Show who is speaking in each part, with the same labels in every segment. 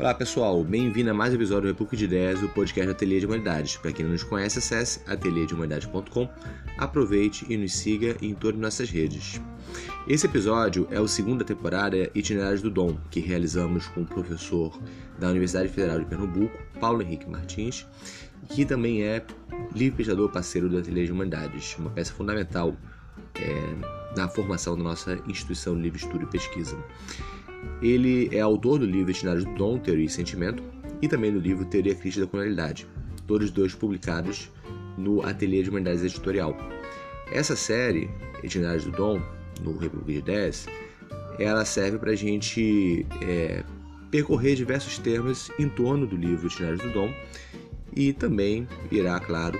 Speaker 1: Olá pessoal, bem-vindo a mais um episódio do República de Ideias, o podcast Ateliê de Humanidades. Para quem não nos conhece, acesse ateliêdehumanidades.com, aproveite e nos siga em todas as nossas redes. Esse episódio é o segundo da temporada Itinerários do Dom, que realizamos com o professor da Universidade Federal de Pernambuco, Paulo Henrique Martins, que também é livre pesquisador parceiro do Ateliê de Humanidades, uma peça fundamental é, na formação da nossa instituição de livre estudo e pesquisa. Ele é autor do livro Itinerários do Dom, Teoria e Sentimento, e também do livro Teoria Crítica da Colonialidade, todos dois publicados no Ateliê de Humanidades Editorial. Essa série, Itinerários do Dom, no República de Ideias, ela serve para a gente é, percorrer diversos temas em torno do livro Itinerários do Dom e também irá, claro,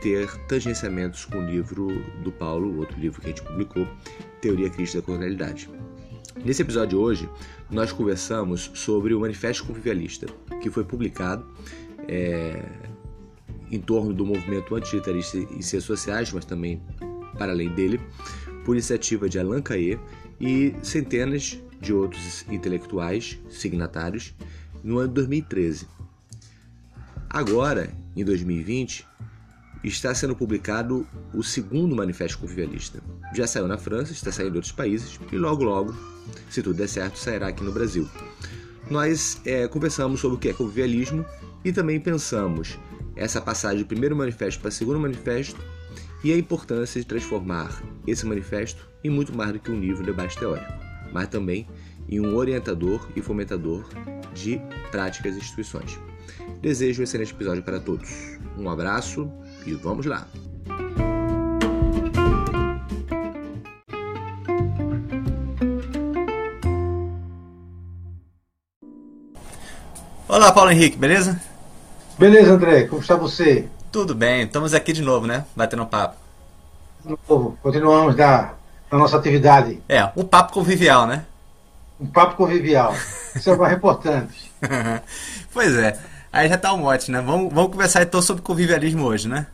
Speaker 1: ter tangenciamentos com o livro do Paulo, outro livro que a gente publicou, Teoria Crítica da Colonialidade. Nesse episódio de hoje, nós conversamos sobre o Manifesto Convivialista, que foi publicado é, em torno do movimento antilitarista em ciências sociais, mas também para além dele, por iniciativa de Alain Caillé e centenas de outros intelectuais signatários no ano de 2013. Agora, em 2020, está sendo publicado o segundo Manifesto Convivialista. Já saiu na França, está saindo em outros países e logo, logo, se tudo der certo, sairá aqui no Brasil. Nós é, conversamos sobre o que é convivialismo e também pensamos essa passagem do primeiro manifesto para o segundo manifesto e a importância de transformar esse manifesto em muito mais do que um livro de debate teórico, mas também em um orientador e fomentador de práticas e instituições. Desejo um excelente episódio para todos. Um abraço e vamos lá! Olá, Paulo Henrique, beleza?
Speaker 2: Beleza, André, como está você?
Speaker 1: Tudo bem, estamos aqui de novo, né? Batendo um papo.
Speaker 2: De novo, continuamos na, na nossa atividade.
Speaker 1: É, um papo convivial, né?
Speaker 2: Um papo convivial. Isso é o mais importante.
Speaker 1: pois é. Aí já tá o mote, né? Vamos, vamos conversar então sobre convivialismo hoje, né?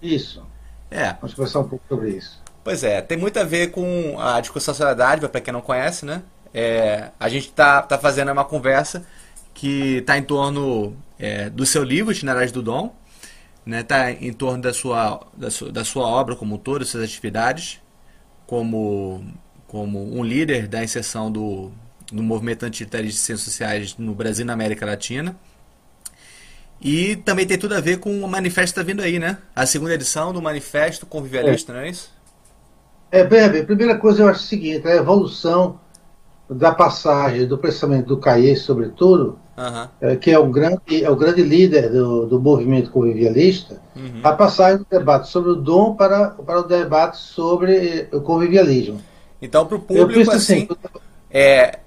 Speaker 2: Isso.
Speaker 1: É.
Speaker 2: Vamos conversar um pouco sobre isso.
Speaker 1: Pois é, tem muito a ver com a discussão sobre a dádiva, para quem não conhece, né? É, a gente tá, tá fazendo uma conversa que está em torno é, do seu livro, Itinerários do Dom, né? Tá em torno da sua, da sua, da sua obra como um todo, suas atividades, como, como um líder da inserção do, do movimento antilitarista de ciências sociais no Brasil e na América Latina. E também tem tudo a ver com o manifesto que está vindo aí, né? A segunda edição do Manifesto Convivialista, é. não é isso?
Speaker 2: É, bem, a primeira coisa eu acho o seguinte, a evolução da passagem do pensamento do Caê, sobretudo, uhum. é, que é o grande, é o grande líder do, do movimento convivialista, uhum. a passagem do debate sobre o dom para, para o debate sobre o convivialismo.
Speaker 1: Então, para o público, assim, assim, é,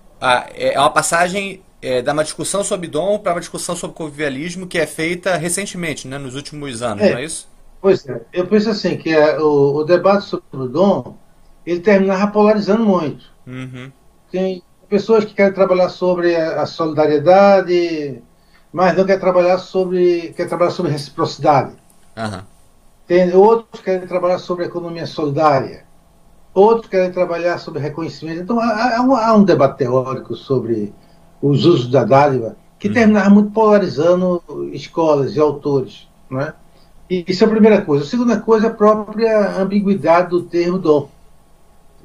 Speaker 1: é uma passagem é, da uma discussão sobre dom para uma discussão sobre convivialismo que é feita recentemente, né, nos últimos anos, é, não é isso?
Speaker 2: Pois é. Eu penso assim, que é, o, o, debate sobre o dom, ele terminava polarizando muito. Uhum. Tem pessoas que querem trabalhar sobre a, a solidariedade, mas não quer trabalhar sobre quer trabalhar sobre reciprocidade. Uhum. Tem outros que querem trabalhar sobre economia solidária. Outros querem trabalhar sobre reconhecimento. Então há, há, um, há um debate teórico sobre os usos da dádiva, que hum. terminava muito polarizando escolas e autores. Né? E isso é a primeira coisa. A segunda coisa é a própria ambiguidade do termo dom.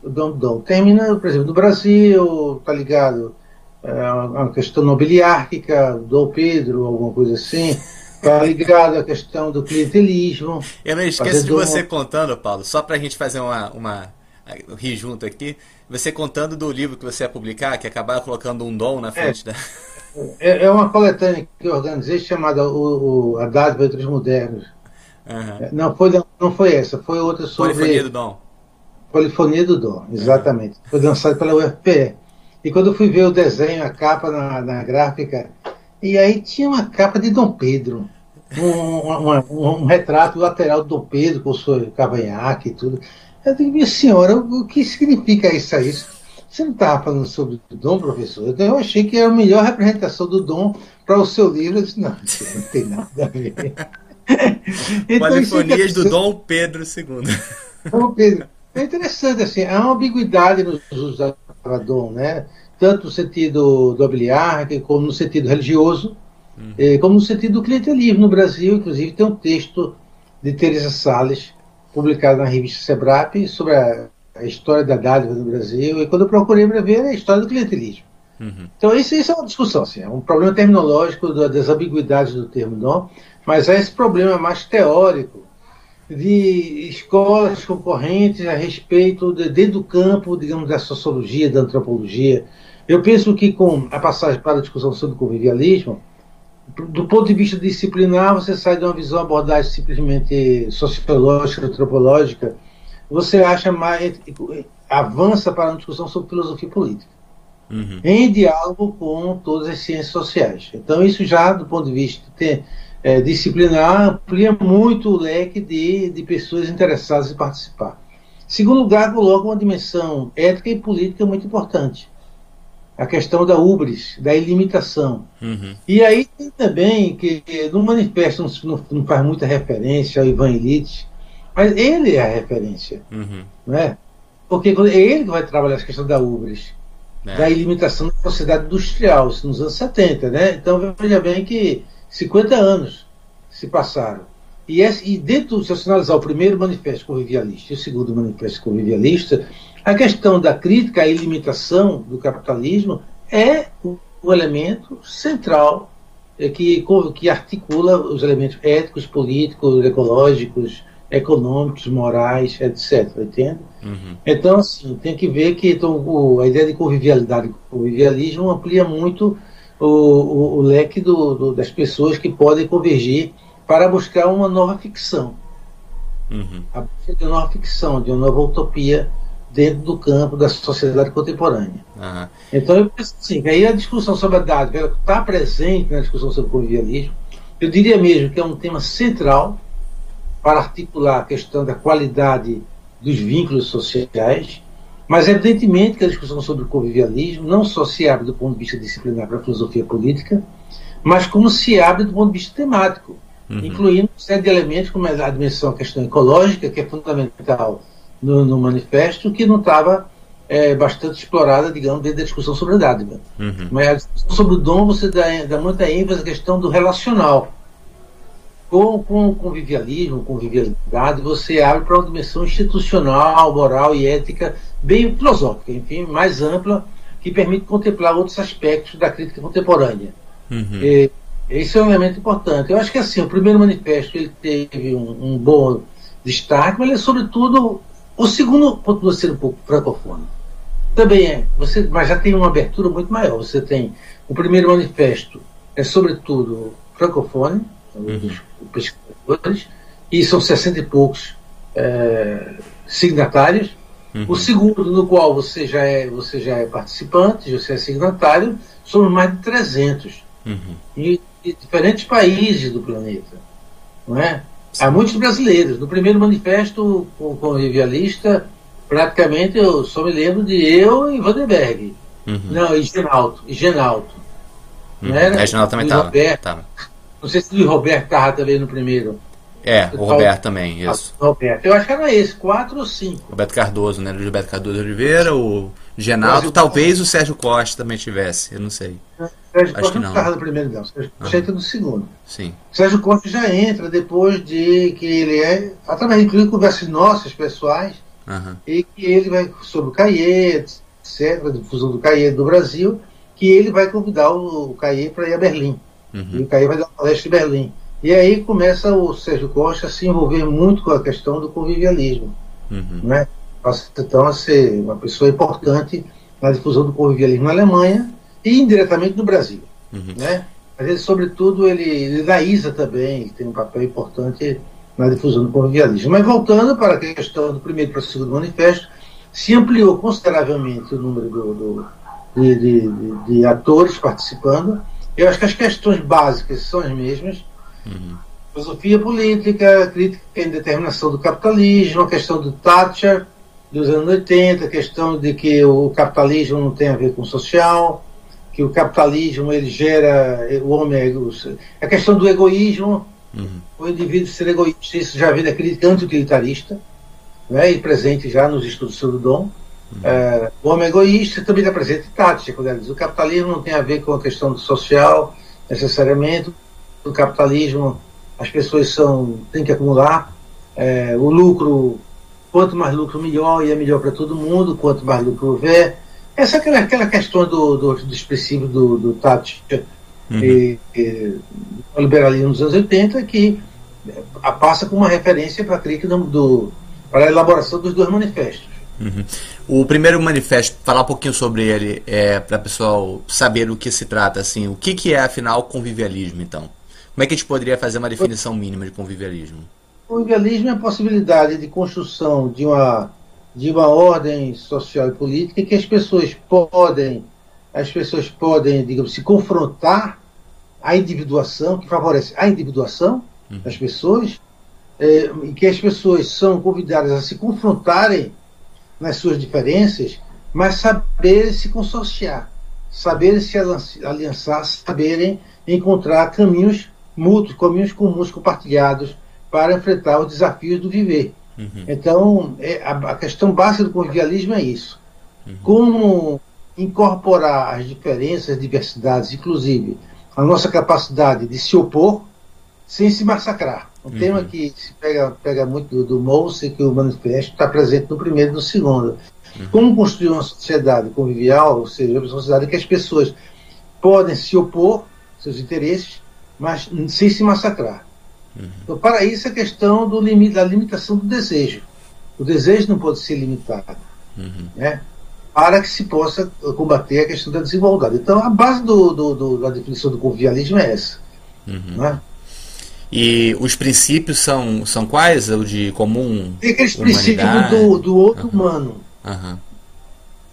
Speaker 2: O dom, dom. Termina, por exemplo, no Brasil, tá ligado? É uma questão nobiliárquica, Dom Pedro, alguma coisa assim. Está ligado à questão do clientelismo.
Speaker 1: Eu não esqueço de você contando, Paulo, só para a gente fazer uma, uma rir junto aqui, você contando do livro que você ia publicar, que acabaram colocando um dom na frente
Speaker 2: é, da. É, é uma coletânea que eu organizei chamada o, o A Dádiva entre os Modernos. Uhum. Não, foi, não foi essa, foi outra sobre.
Speaker 1: Polifonia do Dom.
Speaker 2: Polifonia do Dom, exatamente. Uhum. Foi lançado pela UFPE. E quando eu fui ver o desenho, a capa na, na gráfica, e aí tinha uma capa de Dom Pedro. Um, um, um, retrato lateral do Dom Pedro com o seu cavanhaque e tudo. Eu digo, minha senhora, o que significa isso aí? Você não estava falando sobre o dom, professor? Então eu achei que era a melhor representação do dom para o seu livro. Eu disse, não, não tem nada a ver.
Speaker 1: então, Polifonias do Dom Pedro II.
Speaker 2: Dom Pedro. É interessante, assim, há uma ambiguidade nos usos da dom, né? tanto no sentido do Abiliar, como no sentido religioso, eh, como no sentido do clientelismo no Brasil. Inclusive, tem um texto de Teresa Salles, publicado na revista Sebrap, sobre a, a história da dádiva no Brasil. E quando eu procurei para ver, é a história do clientelismo. Uhum. Então, isso, isso, é uma discussão, assim, é um problema terminológico das ambiguidades do termo dom, mas é esse problema mais teórico de escolas concorrentes a respeito de, dentro do campo, digamos, da sociologia, da antropologia. Eu penso que com a passagem para a discussão sobre o convivialismo, do ponto de vista disciplinar, você sai de uma visão abordagem simplesmente sociológica, antropológica, você acha mais avança para uma discussão sobre filosofia política, uhum. em diálogo com todas as ciências sociais. Então isso já do ponto de vista tem, é, disciplinar amplia muito o leque de, de pessoas interessadas em participar. Segundo lugar, coloca uma dimensão ética e política muito importante. A questão da ubris, da ilimitação. Uhum. E aí tem também que no manifesto não, não, faz muita referência ao Ivan Illich, mas ele é a referência. Uhum. Não é? Porque é ele que vai trabalhar essa questão da ubris, é. da ilimitação da sociedade industrial, nos anos 70. Né? Então veja bem que 50 anos se passaram. E, esse, e dentro, se analisar o primeiro manifesto convivialista e o segundo manifesto convivialista, a questão da crítica à ilimitação do capitalismo é o, o elemento central é, que, que articula os elementos éticos, políticos, ecológicos, econômicos, morais, etc. Entende? Uhum. Então, assim, tem que ver que então, o, a ideia de convivialidade e convivialismo amplia muito o, o, o leque do, do, das pessoas que podem convergir para buscar uma nova ficção. Uhum. A busca de uma nova ficção, de uma nova utopia dentro do campo da sociedade contemporânea. Uhum. Então eu penso assim, que aí a discussão sobre a dádiva está presente na discussão sobre o convivialismo. Eu diria mesmo que é um tema central para articular a questão da qualidade dos vínculos sociais mas, evidentemente, que a discussão sobre o convivialismo não só se abre do ponto de vista disciplinar para a filosofia política, mas como se abre do ponto de vista temático, uhum. incluindo uma série de elementos como a dimensão, questão ecológica, que é fundamental no, no manifesto, que não estava é, bastante explorada, digamos, dentro da discussão sobre a dádiva. Uhum. Mas a discussão sobre o dom, você dá, dá muita ênfase à questão do relacional com, com o convivialismo, convivialidade, você abre para uma dimensão institucional, moral e ética bem filosófica, enfim, mais ampla, que permite contemplar outros aspectos da crítica contemporânea. Uhum. E, esse é um elemento importante. Eu acho que assim, o primeiro manifesto ele teve um, um bom destaque, mas ele é sobretudo o segundo continua ser um pouco francofone. Também é, você, mas já tem uma abertura muito maior. Você tem o primeiro manifesto é sobretudo francofone, uhum. pesquisadores, e são 60 e poucos é, signatários. Uhum. O segundo, no qual você já, é, você já é participante, você é signatário, somos mais de 300. Uhum. E, diferentes países do planeta. Não é? Há muitos brasileiros. No primeiro manifesto com convivialista, praticamente eu só me lembro de eu e Vandenberg. Uhum. Não, e Genalto. E Genalto.
Speaker 1: Uhum. Não era? É, Genalto também estava.
Speaker 2: Não sei se o Roberto estava também no primeiro.
Speaker 1: É, o Roberto também, isso.
Speaker 2: Roberto. Eu acho que era esse, quatro ou cinco.
Speaker 1: Roberto Cardoso, né? O Roberto Cardoso Oliveira, o Genaldo, talvez o Sérgio Costa também tivesse, eu não sei.
Speaker 2: O Sérgio acho Costa não estava no primeiro, não. Sérgio Costa entra no segundo.
Speaker 1: Sim.
Speaker 2: Sérgio Costa já entra depois de que ele é, através de conversas nossas, pessoais, uhum. e que ele vai sobre o CAIE, etc., a difusão do CAIE do Brasil, que ele vai convidar o, o CAIE para ir a Berlim. Uhum. E o CAIE vai dar uma palestra em Berlim. E aí começa o Sérgio Costa a se envolver muito com a questão do convivialismo. Uhum. Né? Passa então a ser uma pessoa importante na difusão do convivialismo na Alemanha e indiretamente no Brasil. Uhum. Né? Mas ele, sobretudo, ele, ele da ISA também tem um papel importante na difusão do convivialismo. Mas voltando para a questão do primeiro para o segundo manifesto, se ampliou consideravelmente o número do, do de, de, de, de atores participando. Eu acho que as questões básicas são as mesmas Uhum. Filosofia política, crítica à indeterminação do capitalismo, a questão do Thatcher dos anos 80, a questão de que o capitalismo não tem a ver com o social, que o capitalismo ele gera o homem a questão do egoísmo, uhum. o indivíduo ser egoísta, isso já vem da crítica anti-utilitarista, né, e presente já nos estudos sobre o dom. Uhum. É, o homem egoísta também está presente Tati, quando ela diz o capitalismo não tem a ver com a questão social, necessariamente. O capitalismo, as pessoas são, têm que acumular. É, o lucro, quanto mais lucro, melhor, e é melhor para todo mundo, quanto mais lucro houver. Essa é aquela, aquela questão do, do, do expressivo do, do Tati uhum. e, e, liberalismo dos anos 80, que passa com uma referência para a do, para a elaboração dos dois manifestos.
Speaker 1: Uhum. O primeiro manifesto, falar um pouquinho sobre ele, é, para o pessoal saber do que se trata. Assim, o que, que é, afinal, convivialismo, então? Como é que a gente poderia fazer uma definição mínima de convivialismo?
Speaker 2: Convivialismo é a possibilidade de construção de uma, de uma ordem social e política que as pessoas podem, as pessoas podem, digamos, se confrontar a individuação, que favorece a individuação uhum. das pessoas, é, e que as pessoas são convidadas a se confrontarem nas suas diferenças, mas saberem se consorciar, saberem se aliançar, saberem encontrar caminhos mútuos, caminhos comuns compartilhados para enfrentar os desafios do viver. Uhum. Então, é, a, a, questão básica do convivialismo é isso. Uhum. Como incorporar as diferenças, as diversidades, inclusive a nossa capacidade de se opor sem se massacrar. Um uhum. tema que se pega, pega muito do, do Mousse, que o manifesto está presente no primeiro e no segundo. Uhum. Como construir uma sociedade convivial, ou seja, uma sociedade em que as pessoas podem se opor seus interesses, mas sem se massacrar. Uhum. Então, para isso, a questão do limite, da limitação do desejo. O desejo não pode ser limitado. Uhum. Né? Para que se possa combater a questão da desigualdade. Então, a base do, do, do, da definição do convivialismo é essa. Uhum. Né?
Speaker 1: E os princípios são, são quais? O de comum?
Speaker 2: Tem aqueles princípios do, do outro uhum. humano. Uhum.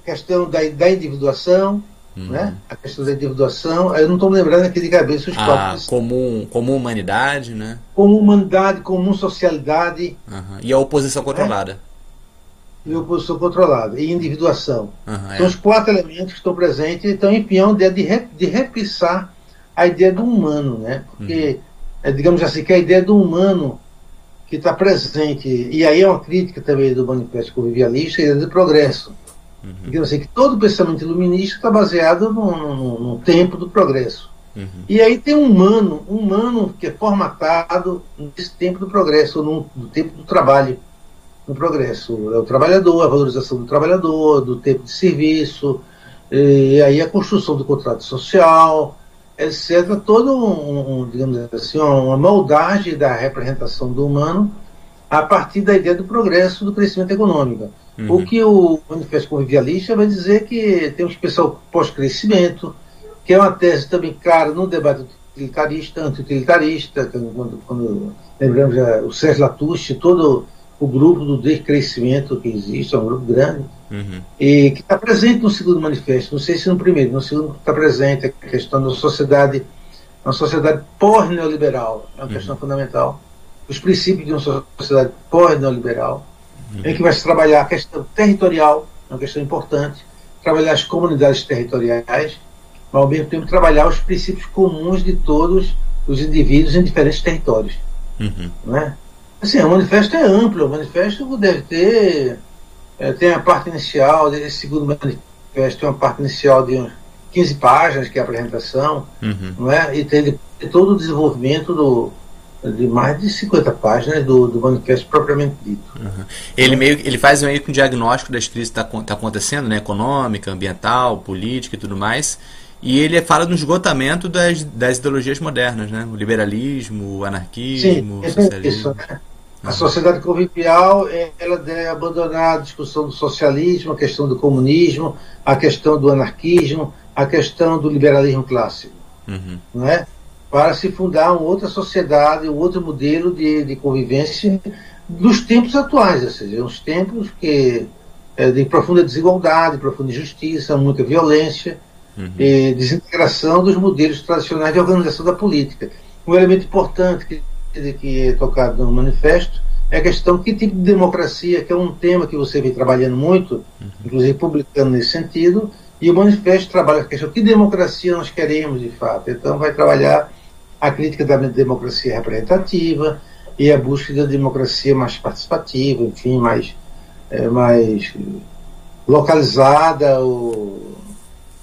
Speaker 2: Questão da, da individuação, uhum. né? a questão da individuação. Eu não estou me lembrando aqui de cabeça os
Speaker 1: ah, Comum, comum humanidade, né?
Speaker 2: Comum humanidade, comum socialidade.
Speaker 1: E a oposição controlada.
Speaker 2: É? E a oposição controlada. E individuação. São é. os quatro elementos que estão presentes. Então, é uma ideia de, re, de repensar a ideia do humano, né? Porque uhum é, digamos assim, que a ideia do humano que está presente, e aí é uma crítica também do manifesto convivialista, a ideia do progresso. Uhum. Digamos assim, que todo pensamento iluminista está baseado no, no, no, tempo do progresso. Uhum. E aí tem um humano, um humano que é formatado nesse tempo do progresso, no, no tempo do trabalho, no progresso. É o trabalhador, a valorização do trabalhador, do tempo de serviço, e aí a construção do contrato social, etc., todo um, um, digamos assim, uma moldagem da representação do humano a partir da ideia do progresso do crescimento econômico. Uhum. O que o Manifesto Convivialista vai dizer que tem um especial pós-crescimento, que é uma tese também clara no debate utilitarista, anti-utilitarista, quando, quando lembramos já, o Sérgio Latouche, todo o grupo do decrescimento que existe, é um grupo grande, uhum. e que está presente no segundo manifesto, não sei se no primeiro, no segundo está presente a questão da sociedade, uma sociedade pós-neoliberal, é uma uhum. questão fundamental, os princípios de uma sociedade pós-neoliberal. Em que vai se trabalhar a questão territorial, é uma questão importante, trabalhar as comunidades territoriais, mas ao mesmo tempo trabalhar os princípios comuns de todos os indivíduos em diferentes territórios. Uhum. Não é? Assim, o manifesto é amplo, o manifesto deve ter. É, tem a parte inicial, desse segundo manifesto tem uma parte inicial de 15 páginas, que é a apresentação, uhum. não é? e tem todo o desenvolvimento do, de mais de 50 páginas do, do manifesto propriamente dito.
Speaker 1: Uhum. Ele meio ele faz meio que um diagnóstico das crises que está tá acontecendo, né? econômica, ambiental, política e tudo mais. E ele fala do esgotamento das, das ideologias modernas, né? O liberalismo, o anarquismo, Sim, o socialismo. Isso, né?
Speaker 2: A sociedade convivial ela deve abandonar a discussão do socialismo, a questão do comunismo, a questão do anarquismo, a questão do liberalismo clássico, uhum. não é? Para se fundar uma outra sociedade, um outro modelo de, de convivência dos tempos atuais, ou seja, uns tempos que é, de profunda desigualdade, profunda injustiça, muita violência, uhum. e desintegração dos modelos tradicionais de organização da política. Um elemento importante que que é tocado no manifesto é a questão que tipo de democracia, que é um tema que você vem trabalhando muito, uhum. inclusive publicando nesse sentido, e o manifesto trabalha a questão que democracia nós queremos de fato. Então vai trabalhar a crítica da democracia representativa e a busca da democracia mais participativa, enfim, mais, é, mais localizada, ou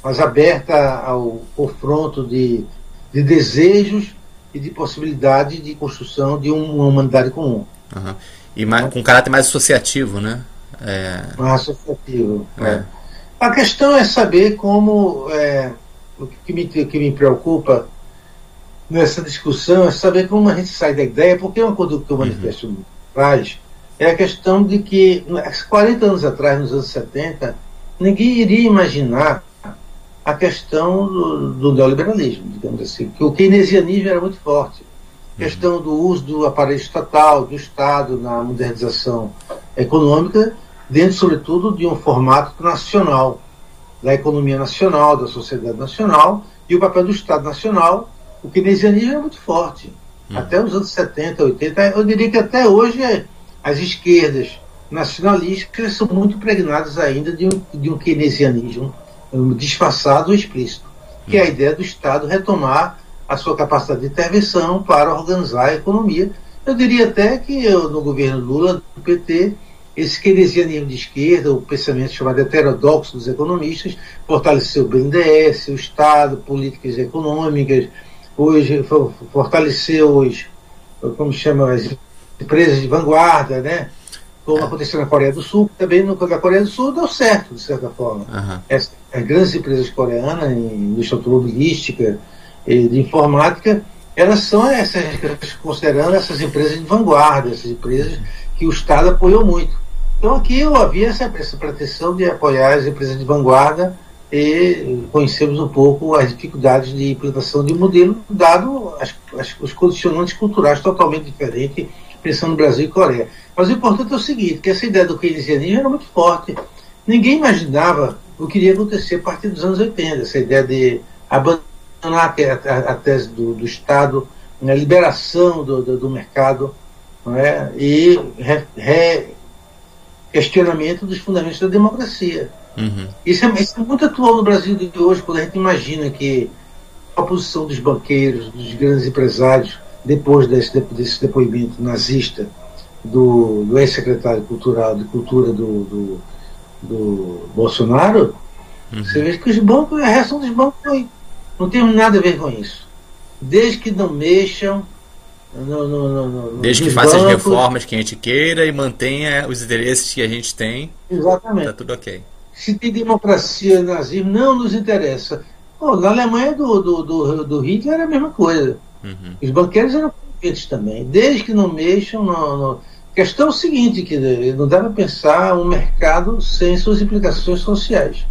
Speaker 2: mais aberta ao confronto de, de desejos e de possibilidade de construção de uma humanidade comum.
Speaker 1: Uhum. E mais, com caráter mais associativo, né?
Speaker 2: É... Mais associativo. É. É. A questão é saber como. É, o que me, que me preocupa nessa discussão é saber como a gente sai da ideia, porque é uma coisa que o manifesto uhum. traz, é a questão de que 40 anos atrás, nos anos 70, ninguém iria imaginar a questão do, do neoliberalismo, digamos assim, que o keynesianismo era muito forte. A questão do uso do aparelho estatal, do Estado na modernização econômica, dentro, sobretudo, de um formato nacional, da economia nacional, da sociedade nacional, e o papel do Estado nacional, o keynesianismo é muito forte. Hum. Até os anos 70, 80, eu diria que até hoje as esquerdas nacionalistas são muito impregnadas ainda de um, de um keynesianismo disfarçado ou explícito, que é a ideia do Estado retomar a sua capacidade de intervenção para organizar a economia. Eu diria até que eu, no governo Lula, do PT, esse keynesianismo de esquerda, o pensamento chamado heterodoxo dos economistas, fortaleceu o BNDES, o Estado, políticas econômicas, hoje fortaleceu os, como chama, as empresas de vanguarda, né? como aconteceu na Coreia do Sul, também no da Coreia do Sul deu certo, de certa forma. Uhum. As, as, grandes empresas coreanas, em indústria automobilística e de informática, elas são essas, considerando essas empresas de vanguarda, essas empresas que o Estado apoiou muito. Então aqui eu havia essa, essa pretensão de apoiar as empresas de vanguarda e conhecemos um pouco as dificuldades de implantação de um modelo, dado as, as, os condicionantes culturais totalmente diferentes, pensando no Brasil e Coreia. Mas o importante é o seguinte, que essa ideia do keynesianismo era muito forte. Ninguém imaginava o que iria acontecer a partir dos anos 80, essa ideia de abandonar a, a, a tese do, do Estado, a né, liberação do, do, do mercado é? e re, re, questionamento dos fundamentos da democracia. Uhum. Isso, é, isso, é, muito atual no Brasil de hoje, quando a gente imagina que a posição dos banqueiros, dos grandes empresários, depois desse, desse depoimento nazista do, do ex-secretário cultural de cultura do, do, do Bolsonaro, uhum. você vê que os bancos, a reação dos bancos foi, não tem nada a ver com isso. Desde que não mexam. No, no, no,
Speaker 1: Desde que faça as reformas que a gente queira e mantenha os interesses que a gente tem.
Speaker 2: Exatamente.
Speaker 1: Está tudo ok.
Speaker 2: Se tem democracia nazismo, não nos interessa. Na Alemanha do, do, do, do Hitler era a mesma coisa. Uhum. Os banqueiros eram convenientes também. Desde que não mexam no, no questão é o seguinte, que não dá para pensar um mercado sem suas implicações sociais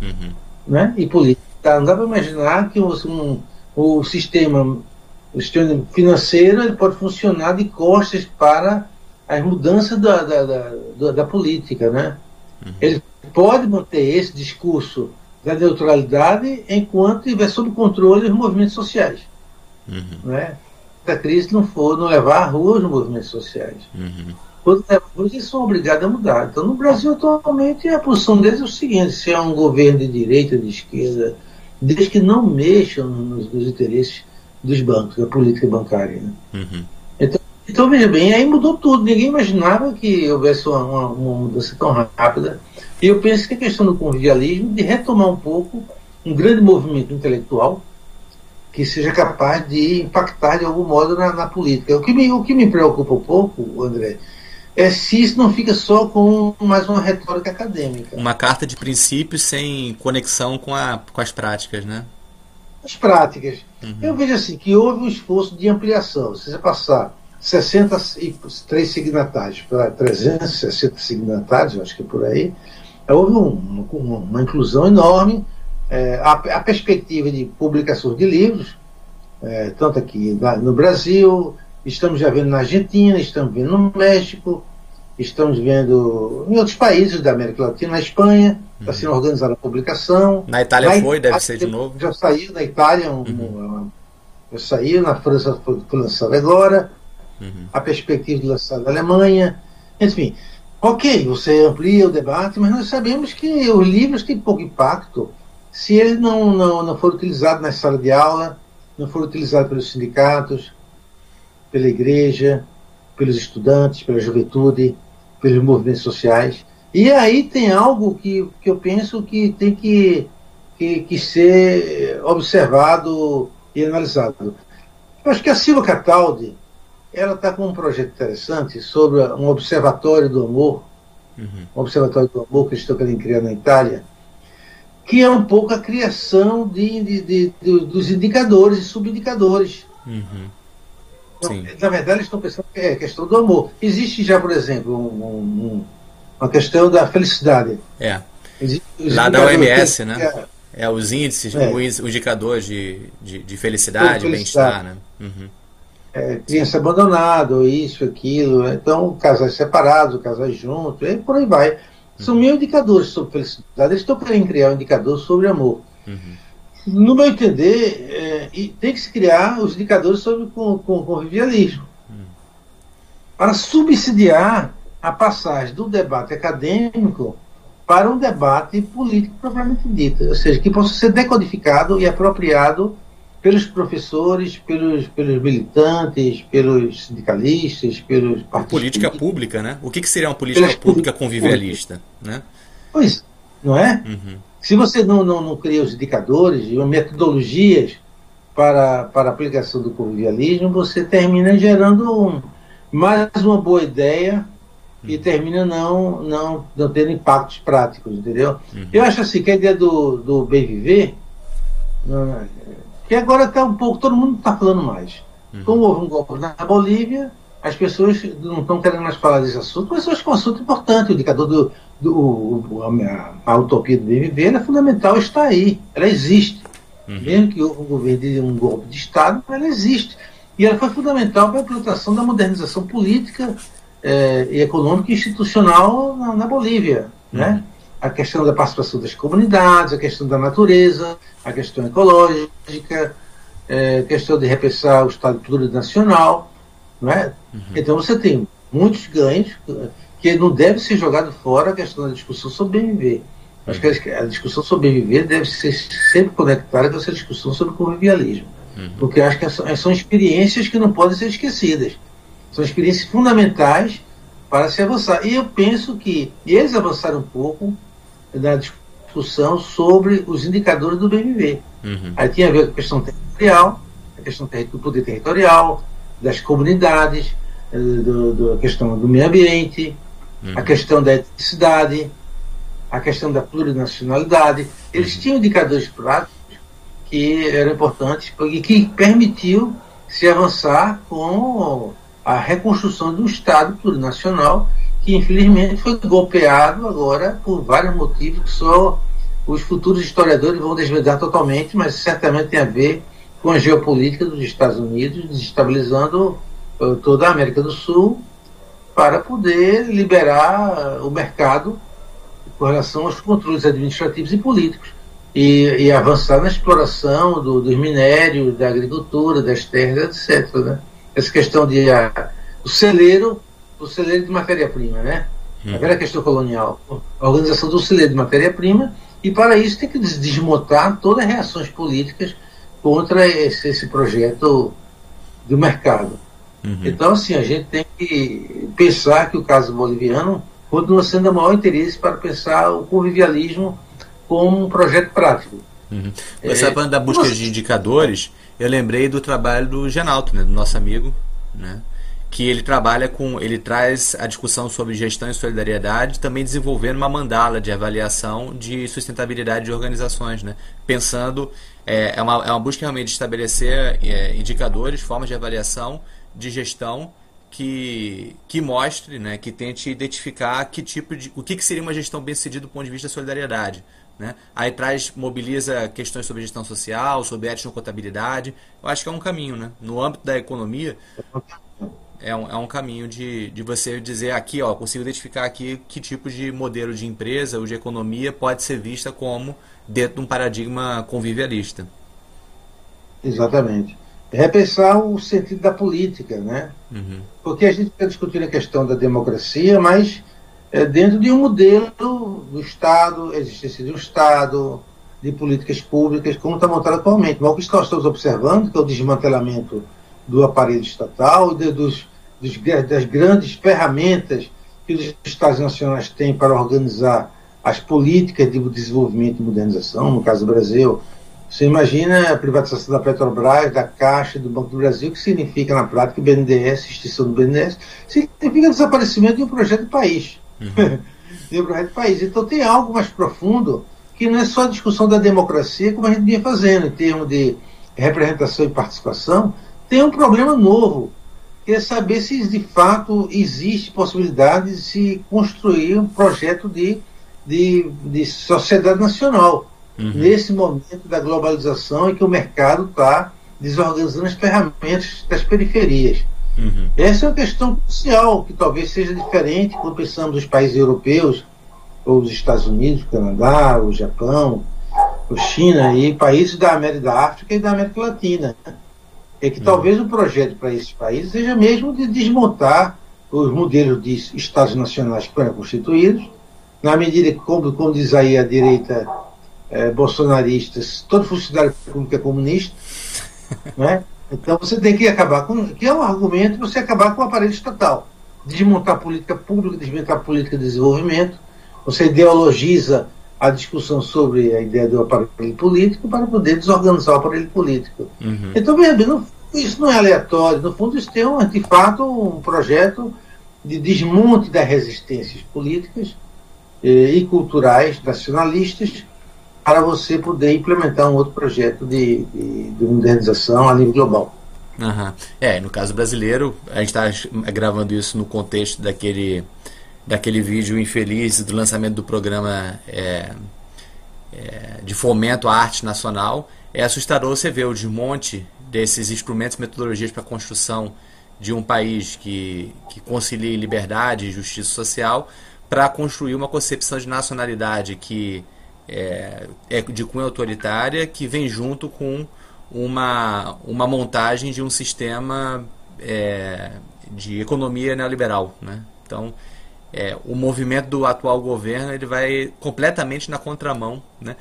Speaker 2: uhum. né? e políticas. Tá? Não dá para imaginar que um, o sistema o sistema financeiro ele pode funcionar de costas para as mudanças da, da, da, da política. Né? Uhum. Ele pode manter esse discurso da neutralidade enquanto tiver sob controle os movimentos sociais. Uhum. Né? a crise não for não levar à rua os movimentos sociais. Uhum. Quando levar à rua, eles são obrigados a mudar. Então, no Brasil, atualmente, a posição deles é o seguinte: se é um governo de direita, de esquerda, desde que não mexam nos, nos interesses dos bancos, da política bancária. Né? Uhum. Então, veja bem, aí mudou tudo. Ninguém imaginava que houvesse uma, uma, uma mudança tão rápida. E eu penso que a questão do convivialismo, de retomar um pouco um grande movimento intelectual, que seja capaz de impactar de algum modo na, na, política. O que, me, o que me preocupa um pouco, André, é se isso não fica só com mais uma retórica acadêmica.
Speaker 1: Uma carta de princípios sem conexão com, a, com as práticas, né?
Speaker 2: As práticas. Uhum. Eu vejo assim que houve um esforço de ampliação. Se você passar 63 signatários para 360 signatários, acho que é por aí, houve um, uma, uma inclusão enorme é, a, a, perspectiva de publicação de livros, é, tanto aqui na, no Brasil, estamos já vendo na Argentina, estamos vendo no México, estamos vendo em outros países da América Latina, na Espanha, está uhum. sendo organizada a publicação.
Speaker 1: Na Itália na foi, Itália, deve ser de novo.
Speaker 2: Já saiu na Itália, um, uhum. já saiu, na França foi, foi lançado agora, uhum. a perspectiva de lançar na Alemanha, enfim. Ok, você amplia o debate, mas nós sabemos que os livros têm pouco impacto se ele não, não, não for utilizado na sala de aula, não for utilizado pelos sindicatos, pela igreja, pelos estudantes, pela juventude, pelos movimentos sociais, E aí tem algo que, que eu penso que tem que, que, que ser observado e analisado. Eu acho que a Silva Cataldi, ela está com um projeto interessante sobre um observatório do amor, uhum. um observatório do amor que eles estão querendo criar na Itália, que é um pouco a criação de, de, de, de dos indicadores e subindicadores. Uhum. Então, na verdade, eles estão pensando que é questão do amor. Existe já, por exemplo, um, um, uma questão da felicidade.
Speaker 1: É. Lá da OMS, né? É, é, os índices, é. os indicadores de, de, de felicidade, bem-estar, né? Uhum
Speaker 2: é, criança abandonada, isso, aquilo. Então, casais separados, casais juntos, e por aí vai. São uhum. mil indicadores sobre felicidade. Eles estão querendo criar um indicador sobre amor. Uhum. No meu entender, é, tem que se criar os indicadores sobre com, com convivialismo. Uhum. Para subsidiar a passagem do debate acadêmico para um debate político propriamente dito, ou seja, que possa ser decodificado e apropriado pelos professores, pelos, pelos militantes, pelos sindicalistas, pelos
Speaker 1: partidos. Política pública, né? O que, que seria uma política pública convivialista? Né?
Speaker 2: Pois, não é? Uhum. Se você não, não, não cria os indicadores e metodologias para, para a aplicação do convivialismo, você termina gerando um, mais uma boa ideia uhum. e termina não, não, não tendo impactos práticos, entendeu? Uhum. Eu acho assim que a ideia do, do bem viver. Não, que agora está um pouco, todo mundo está falando mais. Uhum. Como houve um golpe na Bolívia, as pessoas não estão querendo mais falar desse assunto, mas acho que é um assunto importante. O indicador do, do a, a, utopia do BMV é fundamental, está aí, ela existe. Uhum. Mesmo que houve um governo de um golpe de Estado, ela existe. E ela foi fundamental para a implantação da modernização política eh, e econômica e institucional na, na Bolívia. Né? Uhum. Né? A questão da participação das comunidades, a questão da natureza, a questão ecológica, é, a questão de repensar o Estado plurinacional. Não é? Uhum. Então você tem muitos ganhos que não deve ser jogado fora a questão da discussão sobre BMV. Acho que a discussão sobre BMV deve ser sempre conectada com essa discussão sobre convivialismo. Uhum. Porque acho que são experiências que não podem ser esquecidas. São experiências fundamentais para se avançar. E eu penso que eles avançaram um pouco da discussão sobre os indicadores do BMV. Uhum. Aí tinha a ver com a questão territorial, a questão do poder territorial, das comunidades, eh, do, do, a questão do meio ambiente, uhum. a questão da etnicidade, a questão da plurinacionalidade. Eles uhum. tinham indicadores práticos que eram importantes e que permitiu se avançar com a reconstrução de um Estado plurinacional que infelizmente foi golpeado agora por vários motivos que só os futuros historiadores vão desvendar totalmente, mas certamente tem a ver com a geopolítica dos Estados Unidos, desestabilizando uh, toda a América do Sul para poder liberar uh, o mercado com relação aos controles administrativos e políticos e, e avançar na exploração do, dos minérios, da agricultura, das terras, etc. Né? Essa questão de uh, o celeiro do celeiro de matéria-prima, né? Hum. A velha questão colonial. A organização do celeiro de matéria-prima, e para isso tem que desmontar todas as reações políticas contra esse, esse projeto do mercado. Uhum. Então, assim, a gente tem que pensar que o caso boliviano continua sendo o maior interesse para pensar o convivialismo como um projeto prático.
Speaker 1: Uhum. Você é, falando da busca você... de indicadores, eu lembrei do trabalho do Genalto, né, do nosso amigo, né? Que ele trabalha com, ele traz a discussão sobre gestão e solidariedade, também desenvolvendo uma mandala de avaliação de sustentabilidade de organizações, né? Pensando é, é, uma, é uma busca realmente de estabelecer é, indicadores, formas de avaliação de gestão que, que mostre, né, que tente identificar que tipo de, o que, que seria uma gestão bem sucedida do ponto de vista da solidariedade. Né? Aí traz, mobiliza questões sobre gestão social, sobre etnocontabilidade. Eu acho que é um caminho. Né? No âmbito da economia, é um, é um caminho de, de você dizer aqui, ó, consigo identificar aqui que tipo de modelo de empresa ou de economia pode ser vista como dentro de um paradigma convivialista.
Speaker 2: Exatamente. Repensar o sentido da política, né? Uhum. Porque a gente está discutindo a questão da democracia, mas é dentro de um modelo do Estado, existência de um Estado, de políticas públicas, como está montado atualmente. Mas o que nós estamos observando, que é o desmantelamento do aparelho estatal, de, dos, dos, das grandes ferramentas que os Estados nacionais têm para organizar as políticas de desenvolvimento e modernização, no caso do Brasil. Você imagina a privatização da Petrobras, da Caixa, do Banco do Brasil, que significa, na prática, o BNDES, extinção do BNDES, significa desaparecimento de um projeto de país. Uhum. de um projeto de país. Então tem algo mais profundo que não é só a discussão da democracia, como a gente vinha fazendo, em termos de representação e participação, tem um problema novo, que é saber se de fato existe possibilidade de se construir um projeto de de, de sociedade nacional. Uhum. Nesse momento da globalização em que o mercado está desorganizando as ferramentas das periferias. Uhum. Essa é uma questão crucial, que talvez seja diferente quando pensamos nos países europeus, ou os Estados Unidos, o Canadá, o Japão, o China e países da América da África e da América Latina. É que talvez o projeto para esses países seja mesmo de desmontar os modelos de Estados nacionais que foram constituídos na medida que, como, como diz aí a direita é, bolsonarista, todo funcionário público é comunista, né? então você tem que acabar com. que é um argumento você acabar com o aparelho estatal. Desmontar a política pública, desmontar a política de desenvolvimento, você ideologiza a discussão sobre a ideia do aparelho político para poder desorganizar o aparelho político. Uhum. Então, veja bem, isso não é aleatório, no fundo, isso tem, um, de fato, um projeto de desmonte das resistências políticas e culturais nacionalistas para você poder implementar um outro projeto de, de, de modernização a nível global.
Speaker 1: Uhum. É, no caso brasileiro, a gente está gravando isso no contexto daquele, daquele vídeo infeliz do lançamento do programa é, é, de fomento à arte nacional. É assustador você ver o desmonte desses instrumentos metodologias para a construção de um país que, que concilie liberdade e justiça social para construir uma concepção de nacionalidade que é, é, de cunho autoritária, que vem junto com uma, uma montagem de um sistema é, de economia neoliberal. Né? Então, é, o movimento do atual governo ele vai completamente na contramão. Né?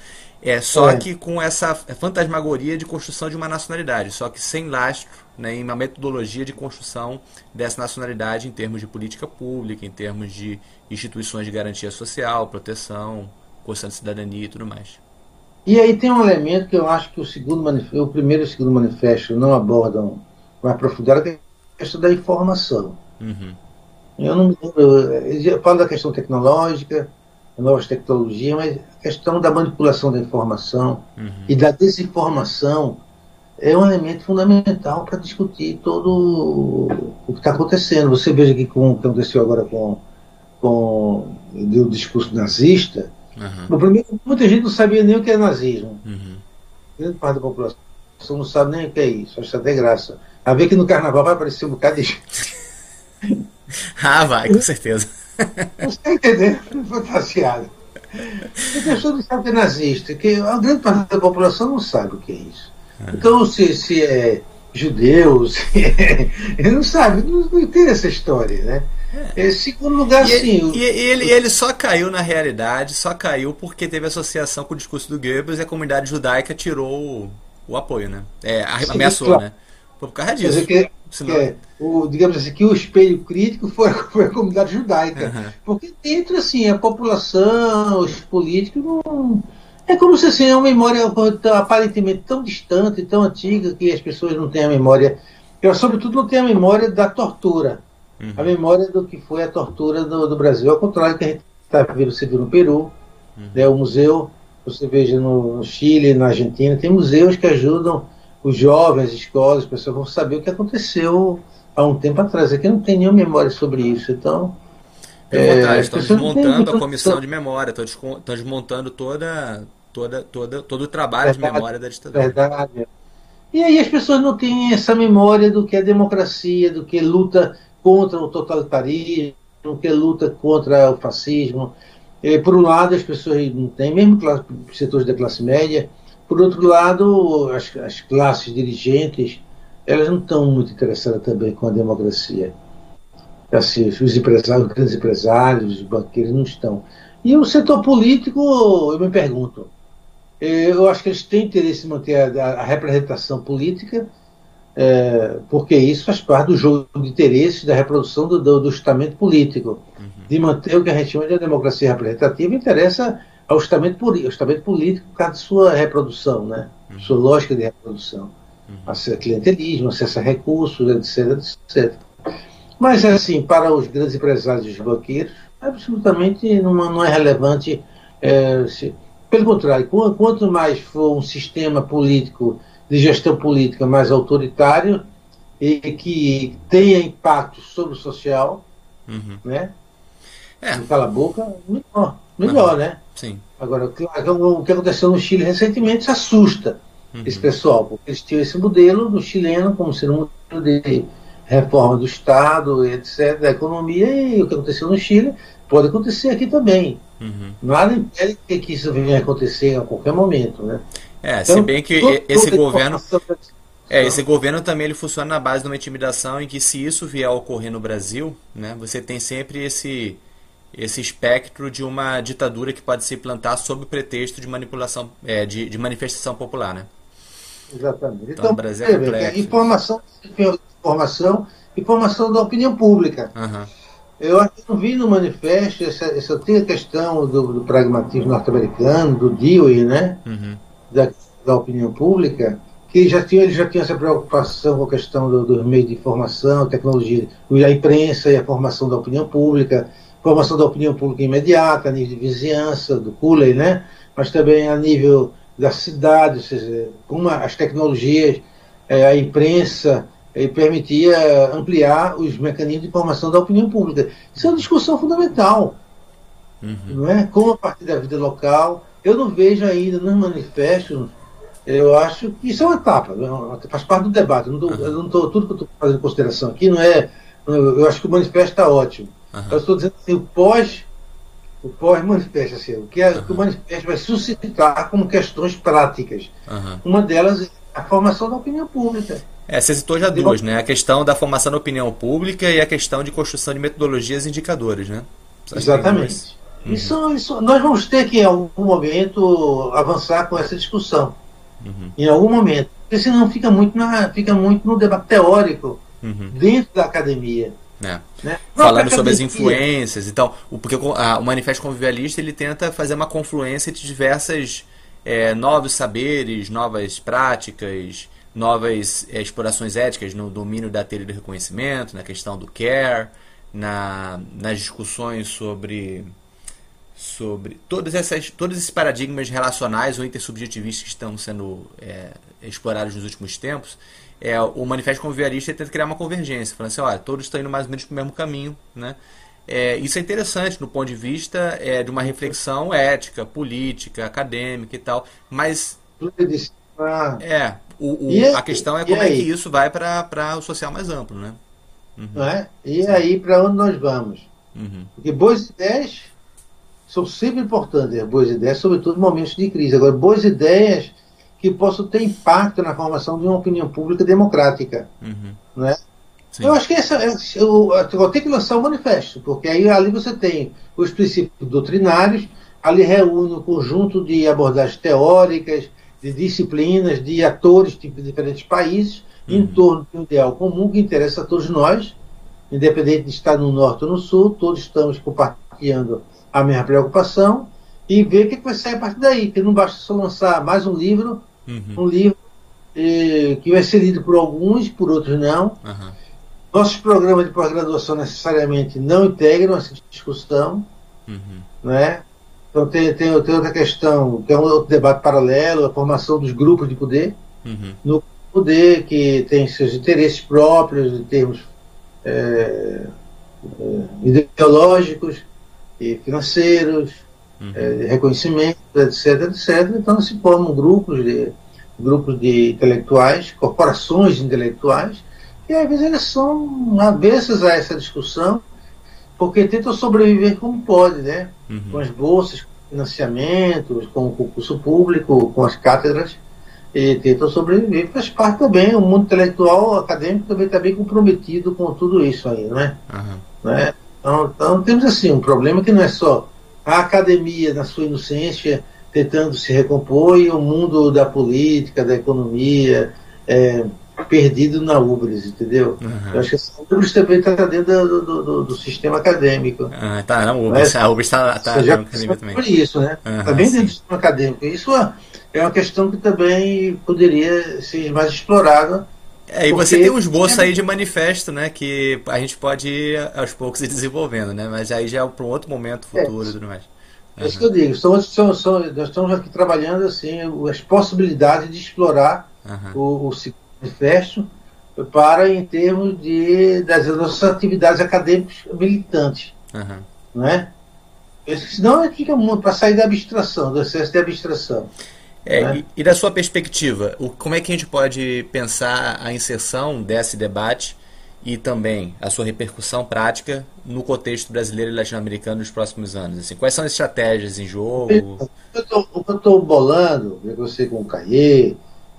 Speaker 1: É só é. que com essa fantasmagoria de construção de uma nacionalidade, só que sem lastro né, em uma metodologia de construção dessa nacionalidade em termos de política pública, em termos de instituições de garantia social, proteção, Constituição de cidadania e tudo mais.
Speaker 2: E aí tem um elemento que eu acho que o segundo o primeiro e o segundo manifesto não abordam mais profundidade, que é a questão da informação. Uhum. Eu não me lembro, falo da questão tecnológica, novas tecnologias, mas a questão da manipulação da informação uhum. e da desinformação é um elemento fundamental para discutir todo o que está acontecendo. Você veja que com o que aconteceu agora com, com o discurso nazista, uhum. no primeiro, muita gente não sabia nem o que é nazismo. Uhum. Grande parte da população não sabe nem o que é isso, acha até graça. A ver que no carnaval vai aparecer um bocado de
Speaker 1: gente. ah, vai, com certeza.
Speaker 2: Você está entendendo? Fantasiado. A pessoa não sabe que é nazista, que a grande parte da população não sabe o que é isso. É. Então, se, se é judeu, se é, ele não sabe, não, não tem essa história, né? É. segundo lugar,
Speaker 1: e,
Speaker 2: sim.
Speaker 1: E, ele, ele só caiu na realidade, só caiu porque teve associação com o discurso do Goebbels e a comunidade judaica tirou o, o apoio, né? É, ameaçou, claro. né? Por causa disso.
Speaker 2: Que, Senão... é, o, digamos assim, que o espelho crítico foi, foi a comunidade judaica. Uhum. Porque dentro, assim, a população, os políticos não é como se assim, é uma memória aparentemente tão distante, tão antiga, que as pessoas não têm a memória. Eu, sobretudo, não tenho a memória da tortura. Uhum. A memória do que foi a tortura do, do Brasil. Ao contrário que a gente está vendo, você viu no Peru, uhum. né, o museu, você veja no, no Chile, na Argentina, tem museus que ajudam os jovens, as escolas, as pessoas vão saber o que aconteceu há um tempo atrás. Aqui não tem nenhuma memória sobre isso. Então,
Speaker 1: pelo é, contrário, estão desmontando a comissão de memória, estão desmontando toda, toda, toda, todo o trabalho verdade, de memória da ditadura.
Speaker 2: Verdade. E aí as pessoas não têm essa memória do que é democracia, do que é luta contra o totalitarismo, do que é luta contra o fascismo. E, por um lado, as pessoas não têm, mesmo setores da classe média. Por outro lado, as, as classes dirigentes, elas não estão muito interessadas também com a democracia assim, os empresários, os grandes empresários, os banqueiros não estão. E o setor político, eu me pergunto, eh, eu acho que eles têm interesse em manter a, a representação política, é, porque isso faz parte do jogo de interesses da reprodução do, do, do estamento político. Uhum. de manter o que a gente chama de democracia representativa interessa ao estamento, ao estamento político por causa de sua reprodução, né? Uhum. sua lógica de reprodução. Uhum. Acesso a clientelismo, acesso a recursos, etc, etc. Mas, assim, para os grandes empresários e os banqueiros, absolutamente não, não é relevante. É, se, pelo contrário, quanto mais for um sistema político, de gestão política mais autoritário e que tenha impacto sobre o social, uhum. né? É. Cala a boca, melhor, melhor uhum. né?
Speaker 1: Sim.
Speaker 2: Agora, o que aconteceu no Chile recentemente assusta uhum. esse pessoal, porque eles tinham esse modelo do chileno como sendo um modelo de reforma do Estado, etc., da economia, e o que aconteceu no Chile pode acontecer aqui também. Uhum. Nada impede que isso venha a acontecer a qualquer momento, né?
Speaker 1: É, então, se bem que todo, esse governo... É, esse governo também ele funciona na base de uma intimidação em que se isso vier a ocorrer no Brasil, né, você tem sempre esse esse espectro de uma ditadura que pode se implantar sob o pretexto de manipulação, é, de, de manifestação popular, né?
Speaker 2: Exatamente. Então, então Brasil é complexo. Informação, informação, informação da opinião pública. Uhum. Eu acho que não vi no manifesto essa, essa tem a questão do, do pragmatismo norte-americano, do Dewey, né? Uhum. Da, da opinião pública, que já tinha, ele já tinha essa preocupação com a questão dos do meios de informação, tecnologia, a imprensa e a formação da opinião pública formação da opinião pública imediata, a nível de vizinhança, do Cooley, né? mas também a nível da cidade, ou seja, como as tecnologias, é, a imprensa é, permitia ampliar os mecanismos de formação da opinião pública. Isso é uma discussão fundamental, uhum. não é? Como a partir da vida local, eu não vejo ainda nos manifestos, eu acho que isso é uma etapa, faz parte do debate. Eu não tô, eu não tô, tudo que eu estou fazendo consideração aqui não é. Eu acho que o manifesto está ótimo Uhum. Eu estou dizendo assim, o pós o pós-manifesto, assim, o que, é, uhum. que o manifesto vai suscitar como questões práticas. Uhum. Uma delas é a formação da opinião pública.
Speaker 1: É, você citou já duas, né? A questão da formação da opinião pública e a questão de construção de metodologias e indicadores, né?
Speaker 2: Exatamente. Uhum. Isso, isso, nós vamos ter que, em algum momento, avançar com essa discussão. Uhum. Em algum momento. Porque senão fica muito, na, fica muito no debate teórico uhum. dentro da academia.
Speaker 1: É. Né? Falando sobre as influências. Então, o, porque a, o Manifesto Convivialista ele tenta fazer uma confluência de diversas é, novos saberes, novas práticas, novas é, explorações éticas no domínio da teoria do reconhecimento, na questão do care, na, nas discussões sobre sobre todas essas, todos esses paradigmas relacionais ou intersubjetivistas que estão sendo é, explorados nos últimos tempos é, o Manifesto Convivialista tenta criar uma convergência, falando assim, olha, todos estão indo mais ou menos para o mesmo caminho, né? É, isso é interessante do ponto de vista é, de uma reflexão ética, política, acadêmica e tal, mas é o, o a questão é como é que isso vai para o social mais amplo, né?
Speaker 2: Uhum. É? E aí para onde nós vamos? Uhum. Porque boas ideias são sempre importantes, boas ideias, sobretudo em momentos de crise. Agora, boas ideias que possam ter impacto na formação de uma opinião pública democrática. Uhum. Né? Eu acho que essa, eu, eu tenho que lançar o um manifesto, porque aí ali você tem os princípios doutrinários, ali reúne um conjunto de abordagens teóricas, de disciplinas, de atores de diferentes países, uhum. em torno de um ideal comum que interessa a todos nós, independente de estar no norte ou no sul, todos estamos compartilhando a mesma preocupação, e ver o que vai sair a partir daí, que não basta só lançar mais um livro Uhum. Um livro eh, que vai ser lido por alguns, por outros não. Uhum. Nossos programas de pós-graduação necessariamente não integram essa discussão. Uhum. Né? Então tem, tem, tem, outra questão, que é um outro debate paralelo, a formação dos grupos de poder. Uhum. No poder que tem seus interesses próprios em termos é, ideológicos e financeiros, uhum. é, reconhecimento, etc, etc. Então se formam grupos de, grupos de intelectuais, corporações intelectuais, e às vezes eles são avessas a essa discussão, porque tentam sobreviver como pode, né? Uhum. Com as bolsas, com financiamentos, com o concurso público, com as cátedras, e tentam sobreviver. Faz parte também, o mundo intelectual, acadêmico também está bem comprometido com tudo isso aí, né? Uhum. né? Então, então temos assim um problema que não é só a academia, na sua inocência, tentando se recompor e o mundo da política, da economia, é, perdido na Ubris, entendeu? Uhum. Eu acho que a Ubris também está dentro do, do, do, do, sistema acadêmico.
Speaker 1: Ah, tá, não, Ubris, a Ubris está tá,
Speaker 2: tá no também. Por isso, né? Está uhum, bem sim. dentro do sistema acadêmico. Isso é uma questão que também poderia ser mais explorada.
Speaker 1: É, e você tem um esboço é... aí de manifesto, né? Que a gente pode ir aos poucos e desenvolvendo, né? Mas aí já é para um outro momento futuro é, e tudo mais.
Speaker 2: É isso que eu digo. São, são, são, nós estamos aqui trabalhando assim, as possibilidades de explorar uhum. o, o manifesto para em termos de, das nossas atividades acadêmicas militantes. Uhum. Não é? Senão fica muito para sair da abstração, do excesso de abstração.
Speaker 1: É, né? e, e, da sua perspectiva, o, como é que a gente pode pensar a inserção desse debate e também a sua repercussão prática no contexto brasileiro e latino-americano nos próximos anos? Assim, quais são as estratégias em jogo?
Speaker 2: O que eu estou bolando, eu conversei com o Caie,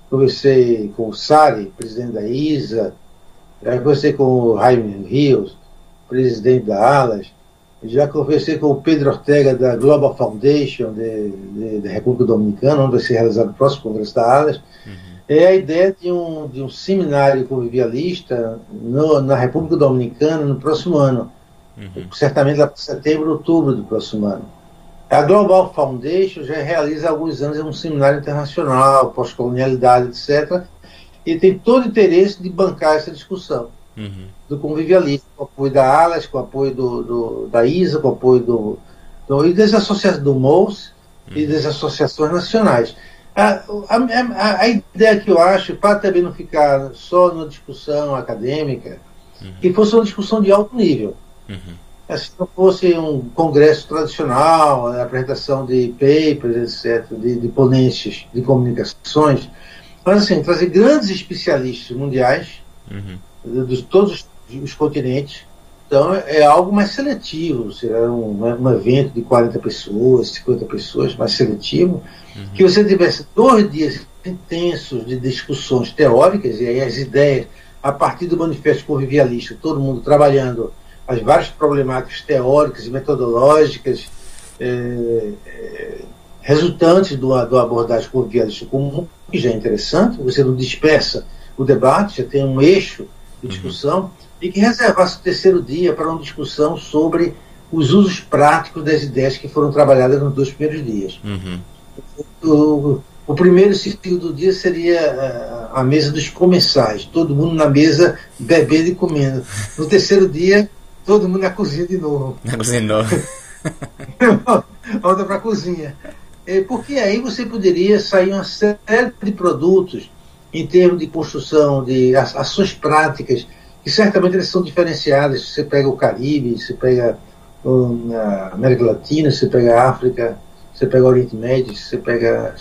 Speaker 2: conversei com o Sari, presidente da ISA, conversei com o Jaime Rios, presidente da ALAS, já conversei com o Pedro Ortega da Global Foundation da República Dominicana, onde vai ser realizado o próximo Congresso da ALAS. Uhum. É a ideia de um, de um seminário convivialista no, na República Dominicana no próximo ano. Uhum. Certamente lá para setembro, outubro do próximo ano. A Global Foundation já realiza há alguns anos um seminário internacional, pós-colonialidade, etc. E tem todo o interesse de bancar essa discussão uhum. do convivialismo, com o apoio da ALAS, com o apoio do, do, da ISA, com o apoio do, do, e das associações do MOUS uhum. e das associações nacionais. A, a, a, a, ideia que eu acho, para também não ficar só numa discussão acadêmica, uhum. que fosse uma discussão de alto nível. Uhum. É, se não fosse um congresso tradicional, apresentação de papers, etc., de, de ponências de comunicações, mas assim, trazer grandes especialistas mundiais uhum. De, todos os continentes. Então é algo mais seletivo, será um, um evento de 40 pessoas, 50 pessoas, mais seletivo, uhum. que você tivesse dois dias intensos de discussões teóricas, e aí as ideias, a partir do manifesto convivialista, todo mundo trabalhando as várias problemáticas teóricas e metodológicas é, é, resultantes do, do abordagem convivialista comum, que já é interessante, você não dispersa o debate, já tem um eixo de discussão, uhum. e que reservasse o terceiro dia para uma discussão sobre os usos práticos das ideias que foram trabalhadas nos dois primeiros dias. Uhum. O, o, primeiro ciclo do dia seria a, a mesa dos comensais, todo mundo na mesa bebendo e comendo. No terceiro dia, todo mundo na cozinha de novo.
Speaker 1: Na cozinha de novo.
Speaker 2: Volta para a cozinha. Porque aí você poderia sair uma série de produtos em termos de construção, de ações práticas, que certamente eles são diferenciadas. Você pega o Caribe, você pega a América Latina, você pega a África, você pega o Oriente Médio, você pega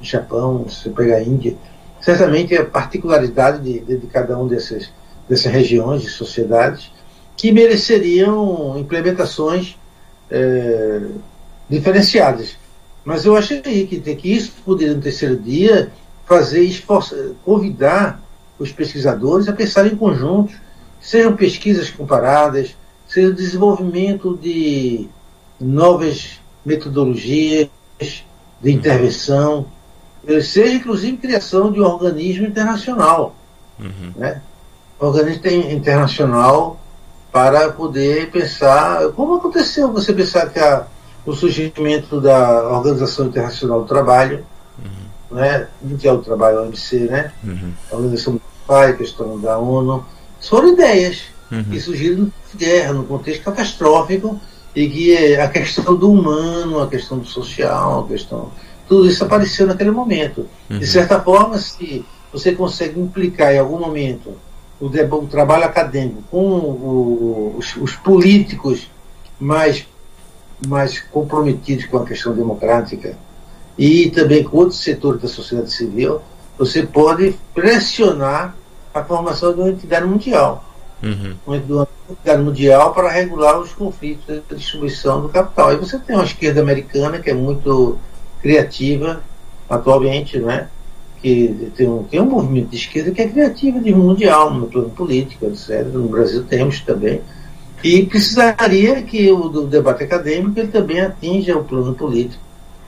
Speaker 2: o Japão, você pega a Índia. Certamente a particularidade de, de, de cada um dessas, dessas regiões e sociedades que mereceriam implementações é, diferenciadas. Mas eu achei que, que isso poderia, no terceiro dia, fazer esforçar, convidar os pesquisadores a pensar em conjunto, sejam pesquisas comparadas, seja desenvolvimento de novas metodologias de intervenção, seja inclusive criação de um organismo internacional. Uhum. Né? organismo internacional para poder pensar como aconteceu você pensar que a, o surgimento da Organização Internacional do Trabalho, né, do Trabalho, OMC, né, uhum. a Organização do Trabalho, a questão da ONU, foram ideias uhum. que surgiram de guerra, no contexto catastrófico, e que a questão do humano, a questão do social, a questão. Tudo isso apareceu naquele momento. De uhum. certa forma, se você consegue implicar em algum momento o, o trabalho acadêmico com o, os, os, políticos mais, mais comprometidos com a questão democrática e também com outros setores da sociedade civil, você pode pressionar a formação de uma entidade mundial. Uhum. Uma entidade mundial para regular os conflitos da distribuição do capital. E você tem uma esquerda americana que é muito criativa atualmente, né? que tem um, tem um movimento de esquerda que é criativo de mundial, no plano político, etc. No Brasil temos também. E precisaria que o do debate acadêmico ele também atinja o plano político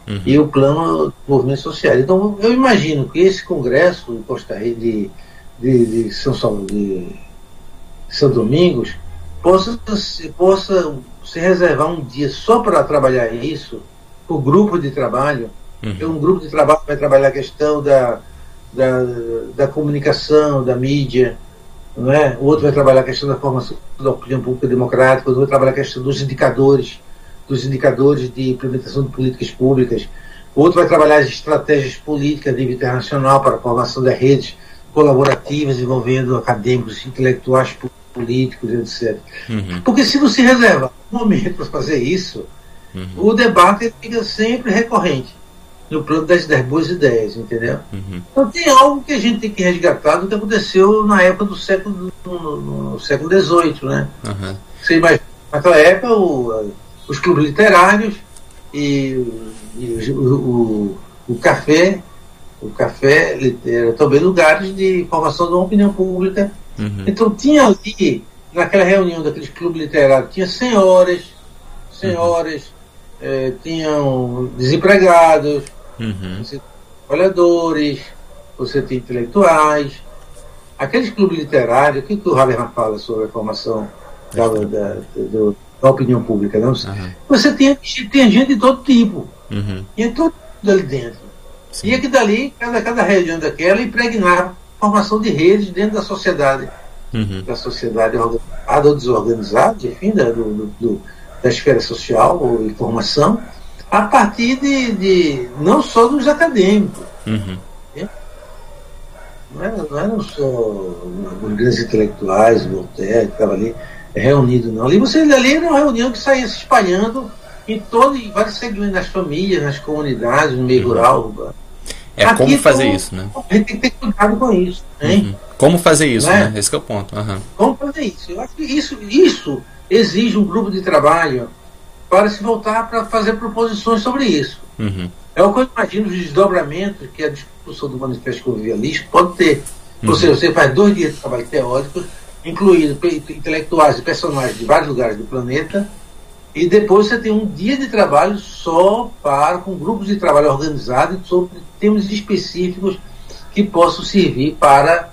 Speaker 2: uhum. e o plano do movimento social. Então, eu imagino que esse congresso de Costa Rica, de, de, de São, de São Domingos possa, possa se reservar um dia só para trabalhar isso, o grupo de trabalho, uhum. um grupo de trabalho vai trabalhar a questão da, da, da comunicação, da mídia, não é? o outro vai trabalhar a questão da formação da opinião pública democrática, o outro vai trabalhar a questão dos indicadores, dos indicadores de implementação de políticas públicas, outro vai trabalhar as estratégias políticas de nível internacional para a formação das redes colaborativas envolvendo acadêmicos, intelectuais, políticos, etc. Uhum. Porque se não se reserva um momento para fazer isso, uhum. o debate fica sempre recorrente no plano das, das boas ideias, entendeu? Uhum. Então tem algo que a gente tem que resgatar do que aconteceu na época do século no, no século XVIII, né? Uhum. Você imagina, naquela época o, os clubes literários e, e o, o, o, café, o café era também lugares de formação de uma opinião pública. Uhum. Então tinha ali, naquela reunião daqueles clubes literários, tinha senhoras, senhoras, uhum. eh, tinham desempregados, Uhum. Você trabalhadores, você tem intelectuais. Aqueles clubes literários, o que, que o Habermas fala sobre a formação da, da, da, da opinião pública? Não? Uhum. Você tem, tem gente de todo tipo. Uhum. E é todo ali dentro. Sim. E é que dali, cada, cada região daquela impregnar formação de redes dentro da sociedade. Uhum. Da sociedade organizada ou desorganizada, enfim, da, do, do, da esfera social ou informação a partir de, de não só dos acadêmicos. Uhum. Né? Não, eram, não eram só os grandes intelectuais, Voltaire, que estava ali reunido, não. Ali você ali era uma reunião que saía se espalhando em todo, em vários segmentos das famílias, nas comunidades, no meio uhum. rural.
Speaker 1: É Aqui, como fazer isso, né?
Speaker 2: A gente tem que ter cuidado com isso. Uhum.
Speaker 1: Como fazer isso, né? né? Esse é o ponto. Uhum.
Speaker 2: Como fazer isso? Eu acho que isso, isso exige um grupo de trabalho para se voltar para fazer proposições sobre isso. Uhum. É o que eu imagino os desdobramentos que a discussão do manifesto convivialista pode ter. Uhum. Ou seja, você faz dois dias de trabalho teórico, incluindo intelectuais e personagens de vários lugares do planeta, e depois você tem um dia de trabalho só para, com grupos de trabalho organizados sobre temas específicos que possam servir para,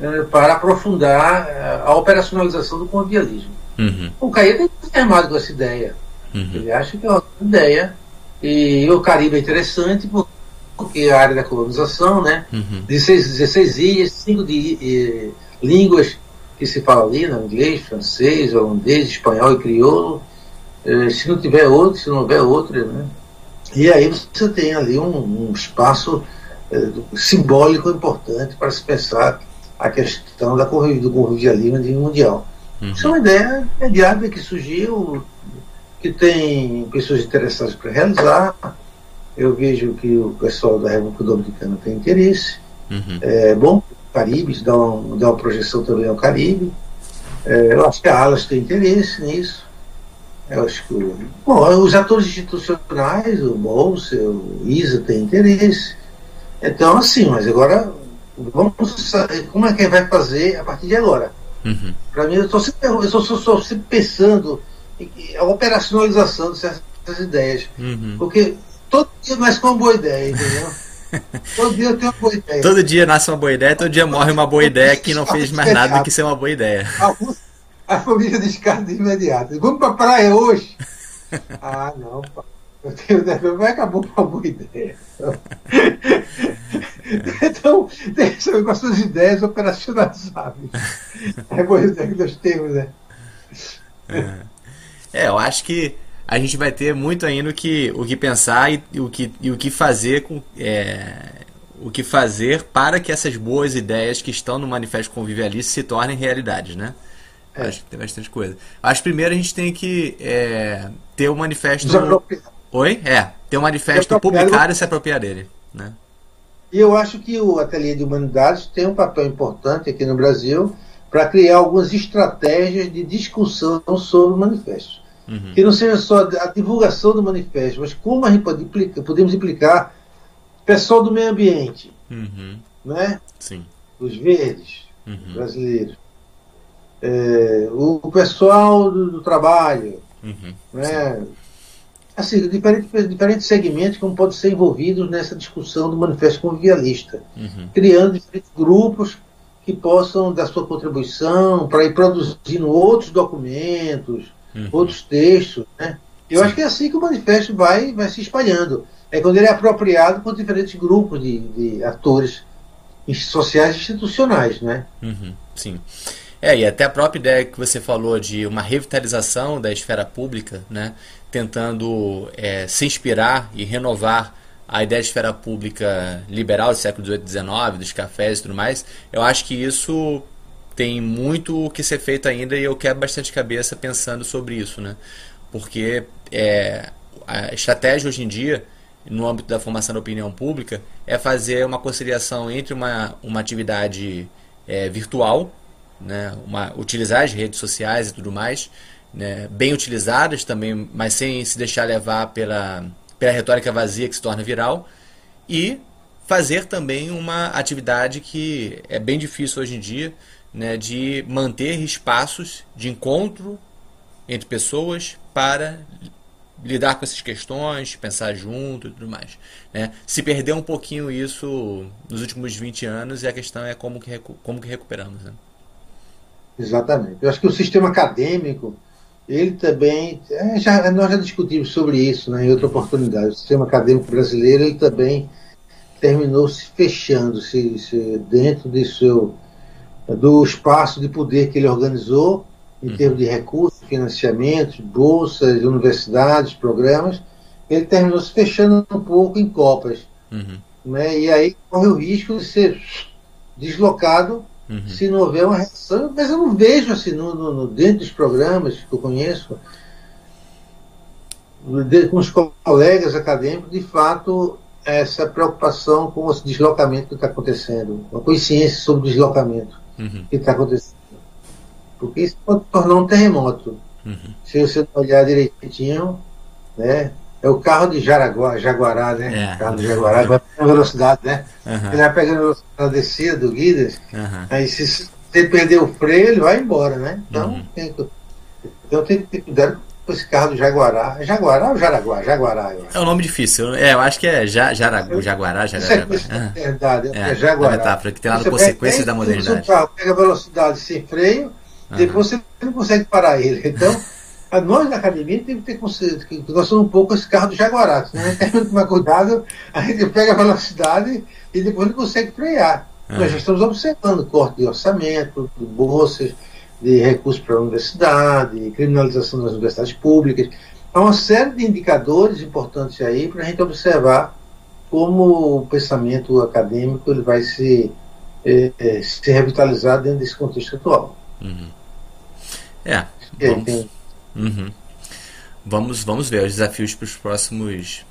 Speaker 2: eh, para aprofundar eh, a operacionalização do convivialismo. Uhum. O Caia tem confirmado com essa ideia. Uhum. Ele acha que é uma ideia. E o Caribe é interessante porque é a área da colonização, né? Uhum. 16, 16 ilhas, cinco de, eh, línguas que se fala ali, né? inglês, francês, holandês, espanhol e crioulo. Eh, se não tiver outro, se não houver outro, né? E aí você tem ali um, um espaço eh, simbólico importante para se pensar a questão da, do convivialismo mundial. Uhum. Isso é uma ideia imediata que surgiu que tem pessoas interessadas para realizar. Eu vejo que o pessoal da República Dominicana tem interesse. Uhum. É bom, o Caribe, dá, um, dá uma projeção também ao Caribe. É, eu acho que a Alas tem interesse nisso. Eu acho que bom, os atores institucionais, o Bolsa, o ISA tem interesse. Então, assim, mas agora vamos como é que vai fazer a partir de agora. Uhum. Para mim, eu estou sempre, eu sempre pensando a operacionalização de certas ideias. Uhum. Porque todo dia nasce com uma boa ideia, entendeu? todo dia tem uma boa ideia.
Speaker 1: Todo dia nasce uma boa ideia, todo dia morre uma boa ideia que não fez mais nada do que ser uma boa ideia.
Speaker 2: A, família descarta de imediato. Vamos para a praia hoje? Ah, não, pá. Vai acabar com uma boa ideia. Então, deixa com as suas ideias operacionalizáveis. É boa ideia que nós temos, né?
Speaker 1: É, eu acho que a gente vai ter muito ainda o que, o que pensar e, e o, que, e o que fazer com. É, o que fazer para que essas boas ideias que estão no Manifesto Convivialista se tornem realidade, né? É. Acho que tem bastante coisa. Acho que primeiro a gente tem que é, ter o um manifesto. Oi? É, ter o um manifesto publicado e se apropriar dele. Né?
Speaker 2: E eu acho que o Ateliê de Humanidades tem um papel importante aqui no Brasil para criar algumas estratégias de discussão sobre o manifesto. Uhum. Que não seja só a divulgação do manifesto, mas como a gente pode implicar, podemos implicar pessoal do meio ambiente, uhum. né?
Speaker 1: Sim.
Speaker 2: os verdes uhum. brasileiros, é, o, pessoal do, do trabalho, uhum. né? assim, diferentes, diferentes segmentos como podem ser envolvidos nessa discussão do manifesto convivialista, uhum. criando diferentes grupos que possam dar sua contribuição para ir produzindo outros documentos, uhum. outros textos. Né? Eu Sim. acho que é assim que o manifesto vai, vai se espalhando. É quando ele é apropriado por diferentes grupos de, de atores sociais e institucionais. Né?
Speaker 1: Uhum. Sim. É, e até a própria ideia que você falou de uma revitalização da esfera pública, né, tentando é, se inspirar e renovar a ideia de esfera pública liberal do século XVIII e XIX, dos cafés e tudo mais, eu acho que isso tem muito o que ser feito ainda e eu quero bastante cabeça pensando sobre isso, né? Porque é, a estratégia hoje em dia, no âmbito da formação da opinião pública, é fazer uma conciliação entre uma, uma atividade é, virtual, né? uma, utilizar as redes sociais e tudo mais, né? bem utilizadas também, mas sem se deixar levar pela pela retórica vazia que se torna viral e fazer também uma atividade que é bem difícil hoje em dia, né, de manter espaços de encontro entre pessoas para lidar com essas questões, pensar junto e tudo mais. Né? Se perdeu um pouquinho isso nos últimos 20 anos e a questão é como que, como que recuperamos. Né?
Speaker 2: Exatamente. Eu acho que o sistema acadêmico ele também, é, já, nós já discutimos sobre isso né, em outra oportunidade, o sistema acadêmico brasileiro ele também terminou se fechando se, se dentro de seu, do espaço de poder que ele organizou, em uhum. termos de recursos, financiamentos, bolsas, universidades, programas, ele terminou se fechando um pouco em copas. Uhum. Né, e aí corre o risco de ser deslocado Uhum. Se não houver uma reação, mas eu não vejo assim no, no, dentro dos programas que eu conheço, de, com os colegas acadêmicos, de fato, essa preocupação com o deslocamento que está acontecendo, a consciência sobre o deslocamento uhum. que está acontecendo. Porque isso pode tornar um terremoto. Uhum. Se você olhar direitinho, né, é o carro de Jaraguá, Jaguará, né? É. O carro de Jaguará vai pegando velocidade, né? Uhum. Ele vai pegando velocidade na descida do Guidas, uhum. aí se, ele perder o freio, ele vai embora, né? Então, uhum. tem, então tem que ter cuidado com esse carro do Jaguará. É Jaguará ou Jaraguá? Jaguará,
Speaker 1: É um nome difícil. É, eu acho que é ja, Jaragu, Jaguará, Jaraguá.
Speaker 2: É, é verdade, é, é Jaguará. É
Speaker 1: metáfora que tem lá no Consequências da Modernidade.
Speaker 2: O carro pega velocidade sem freio, depois você não consegue parar ele. Então nós da academia temos que ter consciência que nós somos um pouco esse carro do Jaguará, né? Temos que tomar cuidado, a gente pega a velocidade e depois não consegue frear. É. Nós já estamos observando corte de orçamento, de bolsas, de recursos para a universidade, criminalização das universidades públicas. Há uma série de indicadores importantes aí para a gente observar como o pensamento acadêmico ele vai se, é, é, se revitalizar dentro desse contexto atual.
Speaker 1: Uhum. É, vamos, tem, Uhum. Vamos, vamos ver os desafios para os próximos,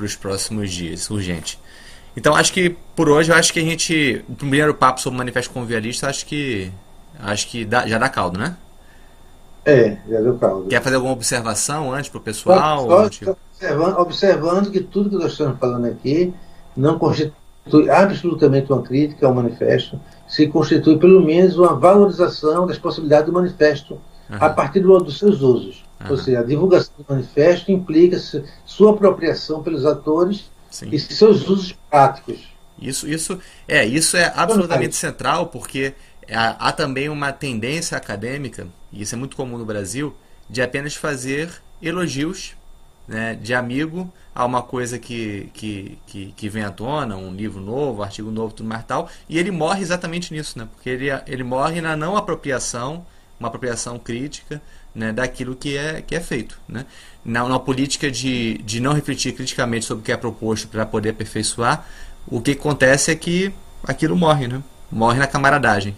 Speaker 1: os próximos dias, urgente. Então acho que por hoje eu acho que a gente o primeiro papo sobre o manifesto conviarista acho que acho que dá, já dá caldo, né?
Speaker 2: É, já deu caldo.
Speaker 1: Quer fazer alguma observação antes para o pessoal?
Speaker 2: Só, só tipo... observando, observando que tudo que nós estamos falando aqui não constitui absolutamente uma crítica ao manifesto, se constitui pelo menos uma valorização das possibilidades do manifesto uhum. a partir do, dos seus usos. Uhum. Ou seja, a divulgação do manifesto implica sua apropriação pelos atores Sim. e seus usos práticos.
Speaker 1: Isso, isso é, isso é absolutamente central porque há, também uma tendência acadêmica, e isso é muito comum no Brasil, de apenas fazer elogios né, de amigo a uma coisa que, que, que, que, vem à tona, um livro novo, um artigo novo, tudo mais tal, e ele morre exatamente nisso, né, porque ele, ele morre na não apropriação uma apropriação crítica né, daquilo que é, que é feito. Né? Na, na política de, de não refletir criticamente sobre o que é proposto para poder aperfeiçoar, o que acontece é que aquilo morre, né? morre na camaradagem.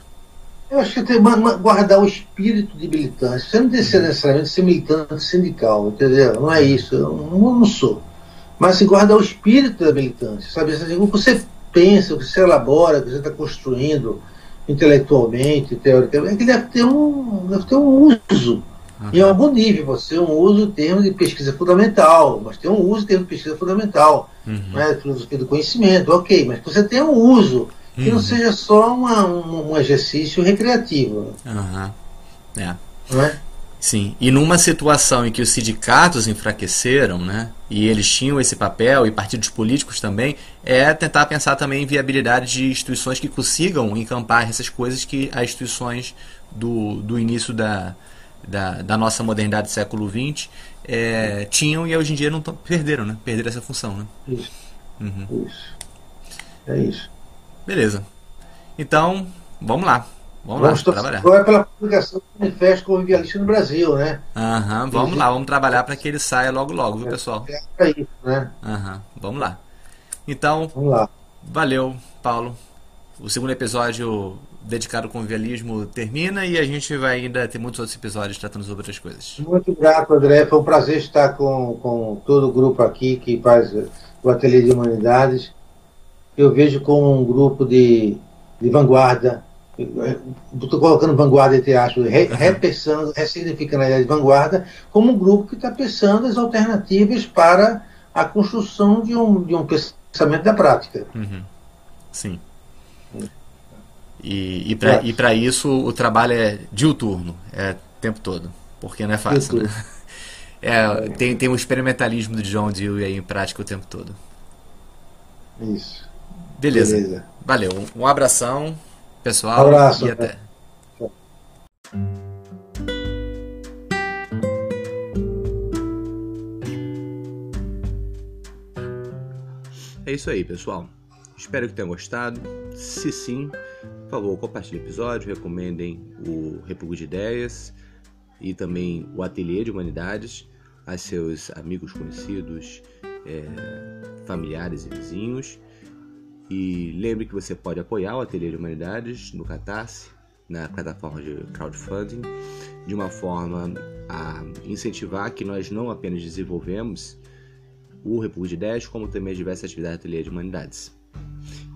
Speaker 2: Eu acho que tem que guardar o espírito de militância. Você não tem que ser necessariamente ser militante sindical, entendeu? Não é isso. Eu não, sou. Mas se assim, guardar o espírito da militância, sabe? Assim, o que você pensa, o que você elabora, o que você está construindo, intelectualmente, teoricamente, é que deve ter um, deve ter um uso. Uhum. Em algum nível, você um uso em termos de pesquisa fundamental, mas tem um uso em termos de pesquisa fundamental, uhum. né, filosofia do conhecimento, ok, mas você tenha um uso, que uhum. não seja só uma, um, um, exercício recreativo.
Speaker 1: Uhum. É.
Speaker 2: Não é?
Speaker 1: Sim, e numa situação em que os sindicatos enfraqueceram, né, e eles tinham esse papel, e partidos políticos também, é tentar pensar também em viabilidade de instituições que consigam encampar essas coisas que as instituições do, do início da, da, da nossa modernidade do século XX é, tinham e hoje em dia não tão, perderam, né? Perderam essa função, né?
Speaker 2: Isso. Uhum. Isso. É isso.
Speaker 1: Beleza. Então, vamos lá. Vamos, vamos lá, trabalhar.
Speaker 2: Agora é pela publicação do Manifesto Convivialista no Brasil, né?
Speaker 1: Aham, vamos lá, vamos trabalhar para que ele saia logo logo, viu, pessoal? É para isso, né? Aham, vamos lá. Então, vamos lá. valeu, Paulo. O segundo episódio dedicado ao convivialismo termina e a gente vai ainda ter muitos outros episódios tratando sobre outras coisas.
Speaker 2: Muito grato, André. Foi um prazer estar com, com todo o grupo aqui que faz o Ateliê de Humanidades. Eu vejo como um grupo de, de vanguarda estou colocando vanguarda entre aspas, re, repensando, ressignificando a ideia de vanguarda, como um grupo que está pensando as alternativas para a construção de um, de um pensamento da prática.
Speaker 1: Uhum. Sim. E, e para isso o trabalho é diuturno, é o tempo todo, porque não é fácil. Né? É, tem, tem um experimentalismo do John Dewey aí em prática o tempo todo.
Speaker 2: Isso.
Speaker 1: Beleza. Beleza. Valeu. Um abração pessoal. Um abraço. E até. É isso aí, pessoal. Espero que tenham gostado. Se sim, por favor, compartilhem o episódio, recomendem o Repúblico de Ideias e também o Ateliê de Humanidades a seus amigos conhecidos, é, familiares e vizinhos. E lembre que você pode apoiar o Ateliê de Humanidades no Catarse, na plataforma de crowdfunding, de uma forma a incentivar que nós não apenas desenvolvemos o República de Ideias, como também as diversas atividades do Ateliê de Humanidades.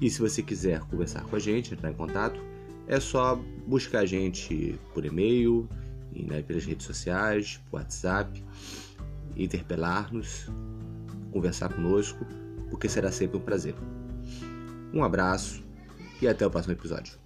Speaker 1: E se você quiser conversar com a gente, entrar em contato, é só buscar a gente por e-mail, né, pelas redes sociais, por WhatsApp, interpelar-nos, conversar conosco, porque será sempre um prazer. Um abraço e até o próximo episódio.